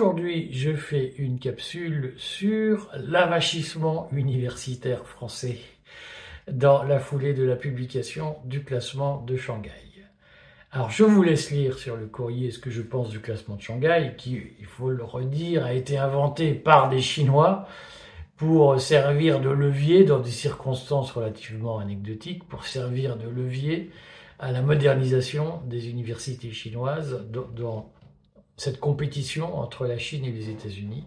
Aujourd'hui, je fais une capsule sur l'avachissement universitaire français dans la foulée de la publication du classement de Shanghai. Alors, je vous laisse lire sur le courrier ce que je pense du classement de Shanghai, qui, il faut le redire, a été inventé par des Chinois pour servir de levier dans des circonstances relativement anecdotiques, pour servir de levier à la modernisation des universités chinoises cette compétition entre la Chine et les États-Unis.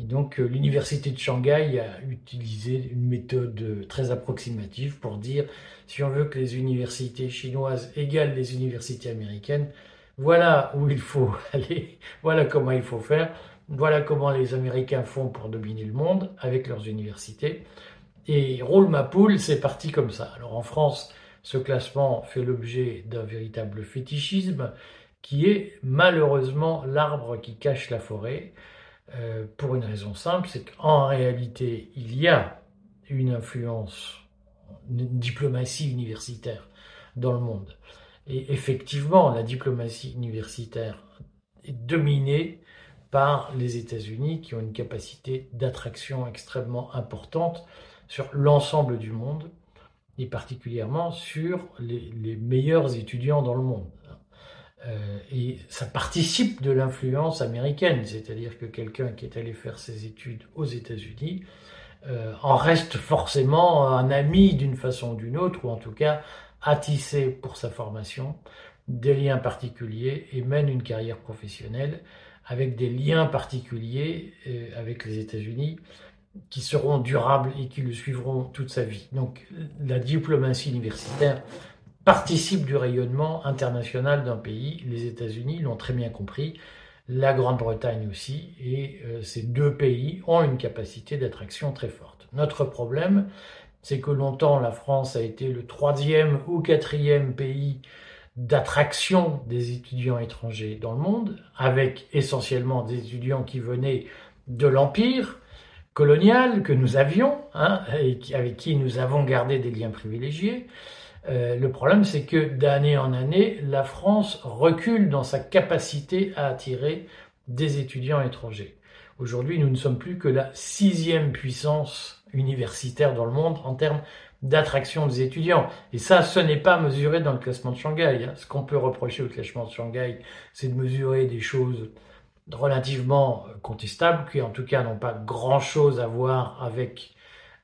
Et donc euh, l'université de Shanghai a utilisé une méthode euh, très approximative pour dire si on veut que les universités chinoises égalent les universités américaines, voilà où il faut aller, voilà comment il faut faire, voilà comment les Américains font pour dominer le monde avec leurs universités. Et roule ma poule, c'est parti comme ça. Alors en France, ce classement fait l'objet d'un véritable fétichisme qui est malheureusement l'arbre qui cache la forêt, euh, pour une raison simple, c'est qu'en réalité, il y a une influence, une diplomatie universitaire dans le monde. Et effectivement, la diplomatie universitaire est dominée par les États-Unis qui ont une capacité d'attraction extrêmement importante sur l'ensemble du monde et particulièrement sur les meilleurs étudiants dans le monde. Euh, et ça participe de l'influence américaine, c'est-à-dire que quelqu'un qui est allé faire ses études aux États-Unis euh, en reste forcément un ami d'une façon ou d'une autre, ou en tout cas a tissé pour sa formation des liens particuliers et mène une carrière professionnelle avec des liens particuliers euh, avec les États-Unis qui seront durables et qui le suivront toute sa vie. Donc la diplomatie universitaire participe du rayonnement international d'un pays. Les États-Unis l'ont très bien compris, la Grande-Bretagne aussi, et euh, ces deux pays ont une capacité d'attraction très forte. Notre problème, c'est que longtemps la France a été le troisième ou quatrième pays d'attraction des étudiants étrangers dans le monde, avec essentiellement des étudiants qui venaient de l'Empire colonial que nous avions, hein, et avec qui nous avons gardé des liens privilégiés. Euh, le problème, c'est que d'année en année, la France recule dans sa capacité à attirer des étudiants étrangers. Aujourd'hui, nous ne sommes plus que la sixième puissance universitaire dans le monde en termes d'attraction des étudiants. Et ça, ce n'est pas mesuré dans le classement de Shanghai. Hein. Ce qu'on peut reprocher au classement de Shanghai, c'est de mesurer des choses relativement contestables, qui en tout cas n'ont pas grand-chose à voir avec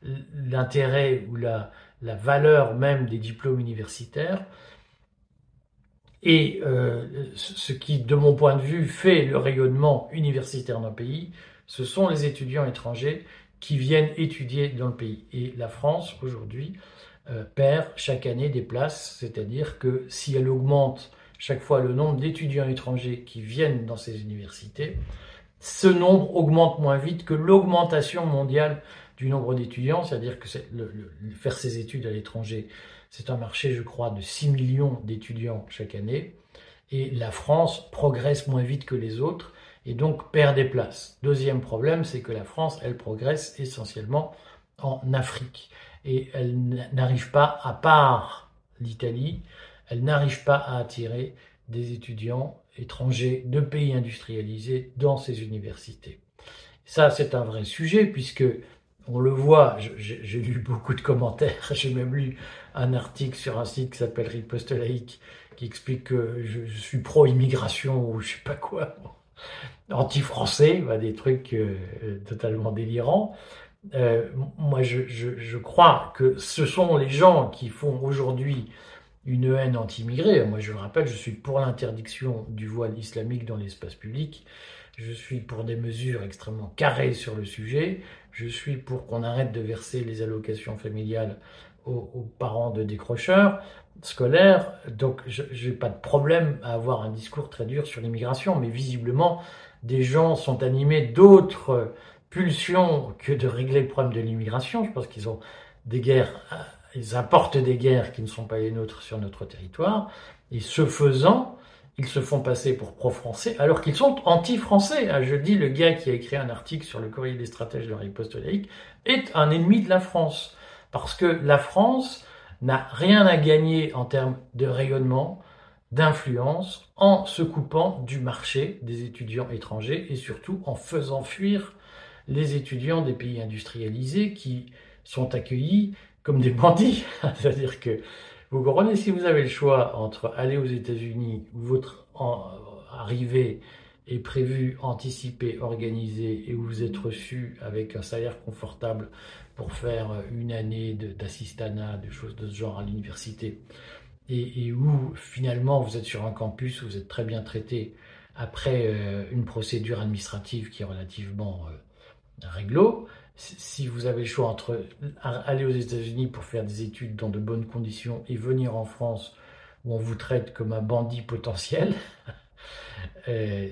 l'intérêt ou la, la valeur même des diplômes universitaires. Et euh, ce qui, de mon point de vue, fait le rayonnement universitaire d'un pays, ce sont les étudiants étrangers qui viennent étudier dans le pays. Et la France, aujourd'hui, euh, perd chaque année des places, c'est-à-dire que si elle augmente chaque fois le nombre d'étudiants étrangers qui viennent dans ces universités, ce nombre augmente moins vite que l'augmentation mondiale du nombre d'étudiants, c'est-à-dire que faire ses études à l'étranger, c'est un marché, je crois, de 6 millions d'étudiants chaque année, et la France progresse moins vite que les autres, et donc perd des places. Deuxième problème, c'est que la France, elle progresse essentiellement en Afrique, et elle n'arrive pas, à part l'Italie, elle n'arrive pas à attirer des étudiants étrangers de pays industrialisés dans ses universités. Ça, c'est un vrai sujet, puisque on le voit, j'ai lu beaucoup de commentaires, j'ai même lu un article sur un site qui s'appelle Riposte laïque qui explique que je, suis pro-immigration ou je sais pas quoi, anti-français, bah, des trucs euh, totalement délirants. Euh, moi, je, je, crois que ce sont les gens qui font aujourd'hui une haine anti-immigrée. Moi, je le rappelle, je suis pour l'interdiction du voile islamique dans l'espace public. Je suis pour des mesures extrêmement carrées sur le sujet. Je suis pour qu'on arrête de verser les allocations familiales aux, parents de décrocheurs scolaires. Donc, je n'ai pas de problème à avoir un discours très dur sur l'immigration, mais visiblement, des gens sont animés d'autres pulsions que de régler le problème de l'immigration. Je pense qu'ils ont des guerres, ils apportent des guerres qui ne sont pas les nôtres sur notre territoire. Et ce faisant, ils se font passer pour pro-français alors qu'ils sont anti-français. Ah, je dis, le gars qui a écrit un article sur le courrier des stratèges de la riposte est un ennemi de la France. Parce que la France n'a rien à gagner en termes de rayonnement d'influence en se coupant du marché des étudiants étrangers et surtout en faisant fuir les étudiants des pays industrialisés qui sont accueillis comme des bandits. C'est-à-dire que vous comprenez, si vous avez le choix entre aller aux États-Unis où votre arrivée est prévue, anticipée, organisée et où vous êtes reçu avec un salaire confortable pour faire une année d'assistanat, de, choses de ce genre à l'université, et, où finalement vous êtes sur un campus où vous êtes très bien traité après euh, une procédure administrative qui est relativement euh, réglo, si vous avez le choix entre aller aux États-Unis pour faire des études dans de bonnes conditions et venir en France où on vous traite comme un bandit potentiel, euh,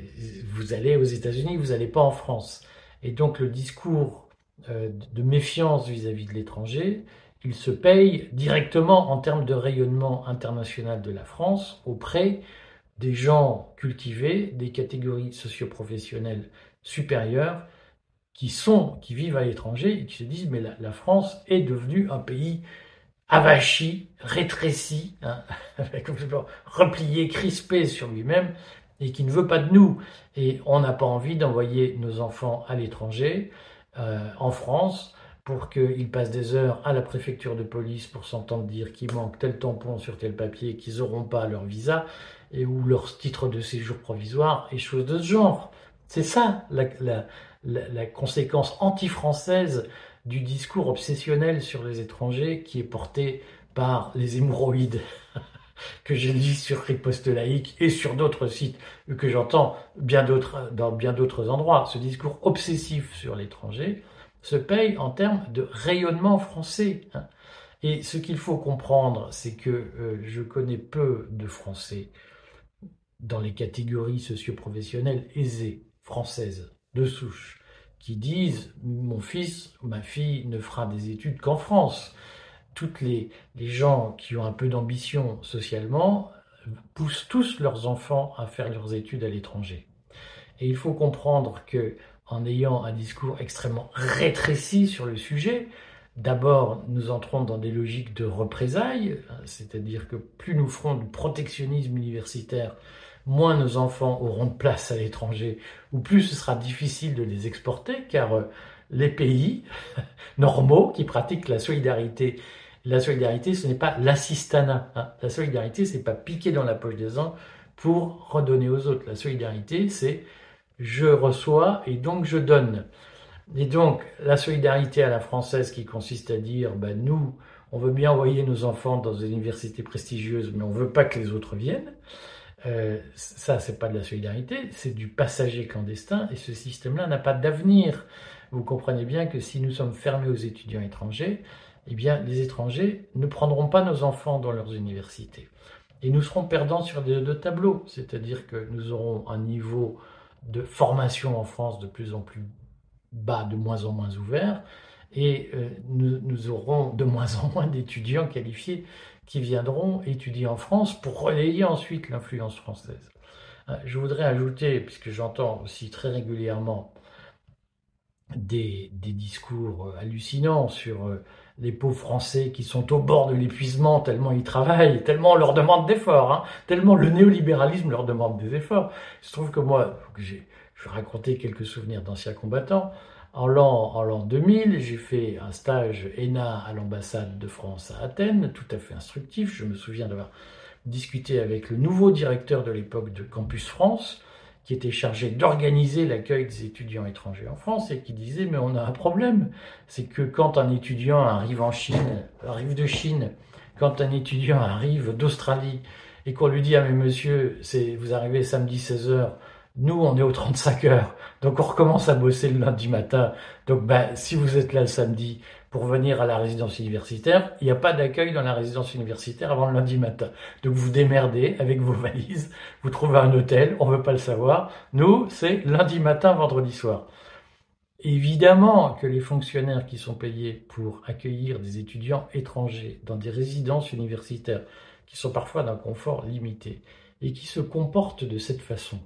vous allez aux États-Unis, vous n'allez pas en France. Et donc le discours euh, de méfiance vis-à-vis de l'étranger, il se paye directement en termes de rayonnement international de la France auprès des gens cultivés, des catégories socioprofessionnelles supérieures qui sont, qui vivent à l'étranger et qui se disent mais la, France est devenue un pays avachi, rétréci, hein, replié, crispé sur lui-même et qui ne veut pas de nous. Et on n'a pas envie d'envoyer nos enfants à l'étranger, euh, en France, pour qu'ils passent des heures à la préfecture de police pour s'entendre dire qu'il manque tel tampon sur tel papier, qu'ils n'auront pas leur visa et ou leur titre de séjour provisoire et choses de ce genre. C'est ça la, conséquence anti-française du discours obsessionnel sur les étrangers qui est porté par les hémorroïdes que j'ai lu sur Riposte laïque et sur d'autres sites que j'entends bien d'autres dans bien d'autres endroits. Ce discours obsessif sur l'étranger se paye en termes de rayonnement français. Hein. Et ce qu'il faut comprendre, c'est que euh, je connais peu de Français dans les catégories socioprofessionnelles aisées françaises de souche qui disent mon fils ou ma fille ne fera des études qu'en France. Toutes les, les gens qui ont un peu d'ambition socialement poussent tous leurs enfants à faire leurs études à l'étranger. Et il faut comprendre que en ayant un discours extrêmement rétréci sur le sujet, D'abord, nous entrons dans des logiques de représailles, c'est-à-dire que plus nous ferons du protectionnisme universitaire moins nos enfants auront de place à l'étranger, ou plus ce sera difficile de les exporter, car euh, les pays normaux qui pratiquent la solidarité, la solidarité, ce n'est pas l'assistanat. Hein. La solidarité, c'est pas piquer dans la poche des uns pour redonner aux autres. La solidarité, c'est je reçois et donc je donne. Et donc, la solidarité à la française qui consiste à dire, ben, nous, on veut bien envoyer nos enfants dans une université prestigieuse, mais on veut pas que les autres viennent. Euh, ça, c'est pas de la solidarité, c'est du passager clandestin et ce système-là n'a pas d'avenir. Vous comprenez bien que si nous sommes fermés aux étudiants étrangers, eh bien, les étrangers ne prendront pas nos enfants dans leurs universités. Et nous serons perdants sur les deux tableaux, c'est-à-dire que nous aurons un niveau de formation en France de plus en plus bas, de moins en moins ouvert, et euh, nous, aurons de moins en moins d'étudiants qualifiés qui viendront étudier en France pour relayer ensuite l'influence française. Euh, je voudrais ajouter, puisque j'entends aussi très régulièrement des, discours euh, hallucinants sur les pauvres Français qui sont au bord de l'épuisement tellement ils travaillent, tellement on leur demande d'efforts, hein, tellement le néolibéralisme leur demande des efforts. Il se trouve que moi, je vais raconter quelques souvenirs d'anciens combattants. En l'an 2000, j'ai fait un stage ENA à l'ambassade de France à Athènes, tout à fait instructif. Je me souviens d'avoir discuté avec le nouveau directeur de l'époque de Campus France, qui était chargé d'organiser l'accueil des étudiants étrangers en France et qui disait mais on a un problème, c'est que quand un étudiant arrive en Chine, arrive de Chine, quand un étudiant arrive d'Australie et qu'on lui dit ah mais monsieur, vous arrivez samedi 16h, nous, on est aux 35 heures, donc on recommence à bosser le lundi matin. Donc, ben, si vous êtes là le samedi pour venir à la résidence universitaire, il n'y a pas d'accueil dans la résidence universitaire avant le lundi matin. Donc, vous démerdez avec vos valises, vous trouvez un hôtel, on veut pas le savoir. Nous, c'est lundi matin, vendredi soir. Évidemment que les fonctionnaires qui sont payés pour accueillir des étudiants étrangers dans des résidences universitaires, qui sont parfois d'un confort limité, et qui se comportent de cette façon,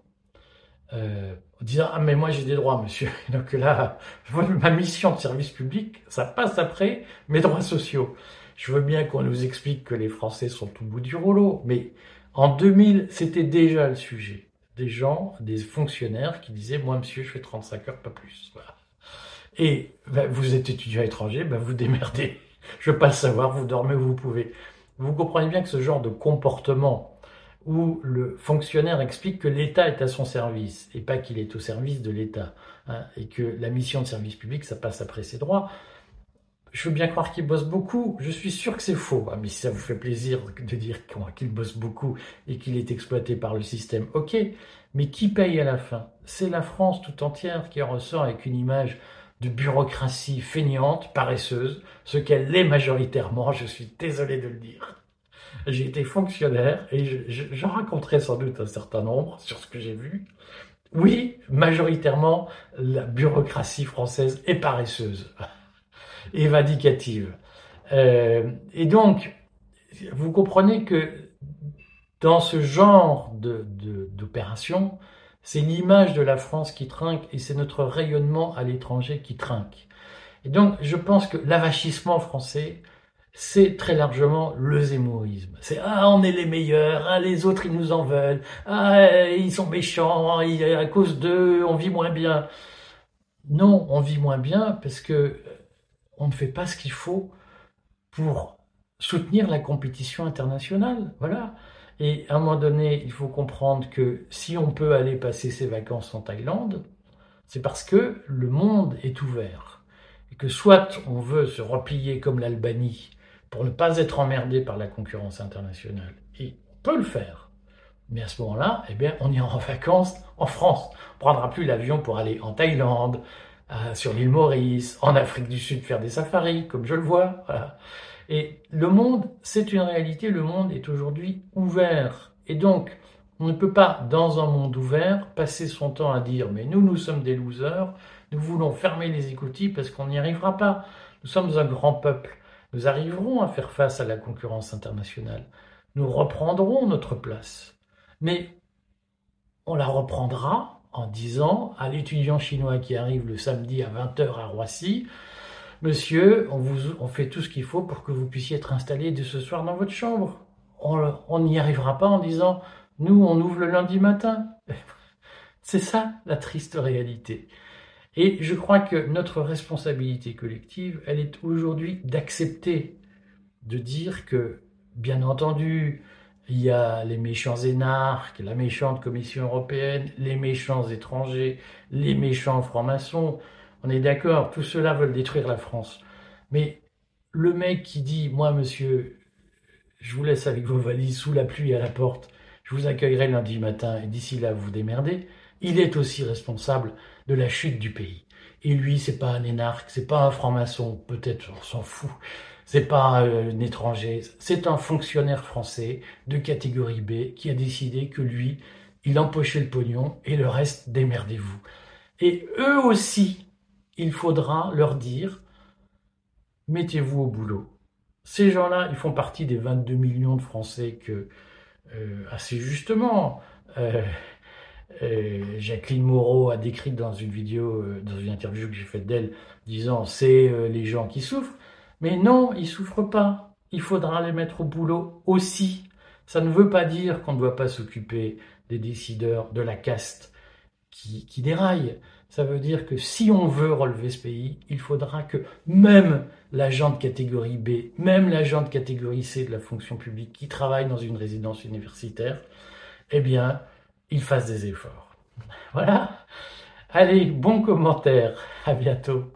euh, en disant ah mais moi j'ai des droits monsieur donc là ma mission de service public ça passe après mes droits sociaux je veux bien qu'on nous explique que les Français sont au bout du rouleau mais En 2000, c'était déjà le sujet. Des gens, des fonctionnaires qui disaient, moi monsieur, je fais 35 heures, pas plus. Et ben, vous êtes étudiant étranger, ben, vous démerdez. Je veux pas le savoir, vous dormez où vous pouvez. Vous comprenez bien que ce genre de comportement où le fonctionnaire explique que l'État est à son service et pas qu'il est au service de l'État, hein, et que la mission de service public, ça passe après ses droits. Je veux bien croire qu'il bosse beaucoup, je suis sûr que c'est faux, ah, mais si ça vous fait plaisir de dire qu'il bosse beaucoup et qu'il est exploité par le système, ok, mais qui paye à la fin? C'est la France tout entière qui ressort avec une image de bureaucratie feignante, paresseuse, ce qu'elle est majoritairement, je suis désolé de le dire. J'ai été fonctionnaire et j'en raconterai sans doute un certain nombre sur ce que j'ai vu. Oui, majoritairement, la bureaucratie française est paresseuse et vindicative. Euh, et donc, vous comprenez que dans ce genre d'opération, c'est l'image de la France qui trinque et c'est notre rayonnement à l'étranger qui trinque. Et donc, je pense que l'avachissement français, c'est très largement le zémourisme. C'est ah on est les meilleurs, ah les autres ils nous en veulent, ah ils sont méchants, à cause d'eux on vit moins bien. Non, on vit moins bien parce que on ne fait pas ce qu'il faut pour soutenir la compétition internationale. Voilà. Et à un moment donné, il faut comprendre que si on peut aller passer ses vacances en Thaïlande, c'est parce que le monde est ouvert. Et que soit on veut se replier comme l'Albanie pour ne pas être emmerdé par la concurrence internationale, et on peut le faire. Mais à ce moment-là, eh bien, on ira en vacances en France. On prendra plus l'avion pour aller en Thaïlande, euh, sur l'île Maurice, en Afrique du Sud faire des safaris, comme je le vois. Et le monde, c'est une réalité, le monde est aujourd'hui ouvert. Et donc, on ne peut pas, dans un monde ouvert, passer son temps à dire mais nous, nous sommes des losers, nous voulons fermer les écoutilles parce qu'on n'y arrivera pas. Nous sommes un grand peuple. Nous arriverons à faire face à la concurrence internationale. Nous reprendrons notre place. Mais on la reprendra en disant à l'étudiant chinois qui arrive le samedi à 20h à Roissy, Monsieur, on, fait tout ce qu'il faut pour que vous puissiez être installé dès ce soir dans votre chambre. On n'y arrivera pas en disant Nous, on ouvre le lundi matin. C'est ça la triste réalité. Et je crois que notre responsabilité collective, elle est aujourd'hui d'accepter, de dire que, bien entendu, il y a les méchants énarques, la méchante Commission européenne, les méchants étrangers, les méchants francs-maçons. On est d'accord, tous ceux-là veulent détruire la France. Mais le mec qui dit, moi monsieur, je vous laisse avec vos valises sous la pluie à la porte, je vous accueillerai lundi matin et d'ici là vous démerdez, il est aussi responsable de la chute du pays. Et lui, c'est pas un énarque, c'est pas un franc-maçon, peut-être on s'en fout, c'est pas un étranger, c'est un fonctionnaire français de catégorie B qui a décidé que lui, il empochait le pognon et le reste, démerdez-vous. Et eux aussi, il faudra leur dire, mettez-vous au boulot. Ces gens-là, ils font partie des 22 millions de Français que, euh, assez justement, euh, euh, Jacqueline Moreau a décrit dans une vidéo, dans une interview que j'ai faite d'elle, disant c'est les gens qui souffrent. Mais non, ils souffrent pas. Il faudra les mettre au boulot aussi. Ça ne veut pas dire qu'on ne doit pas s'occuper des décideurs, de la caste qui, qui déraille. Ça veut dire que si on veut relever ce pays, il faudra que même l'agent de catégorie B, même l'agent de catégorie C de la fonction publique qui travaille dans une résidence universitaire, eh bien, il fasse des efforts. Voilà. Allez, bon commentaire. À bientôt.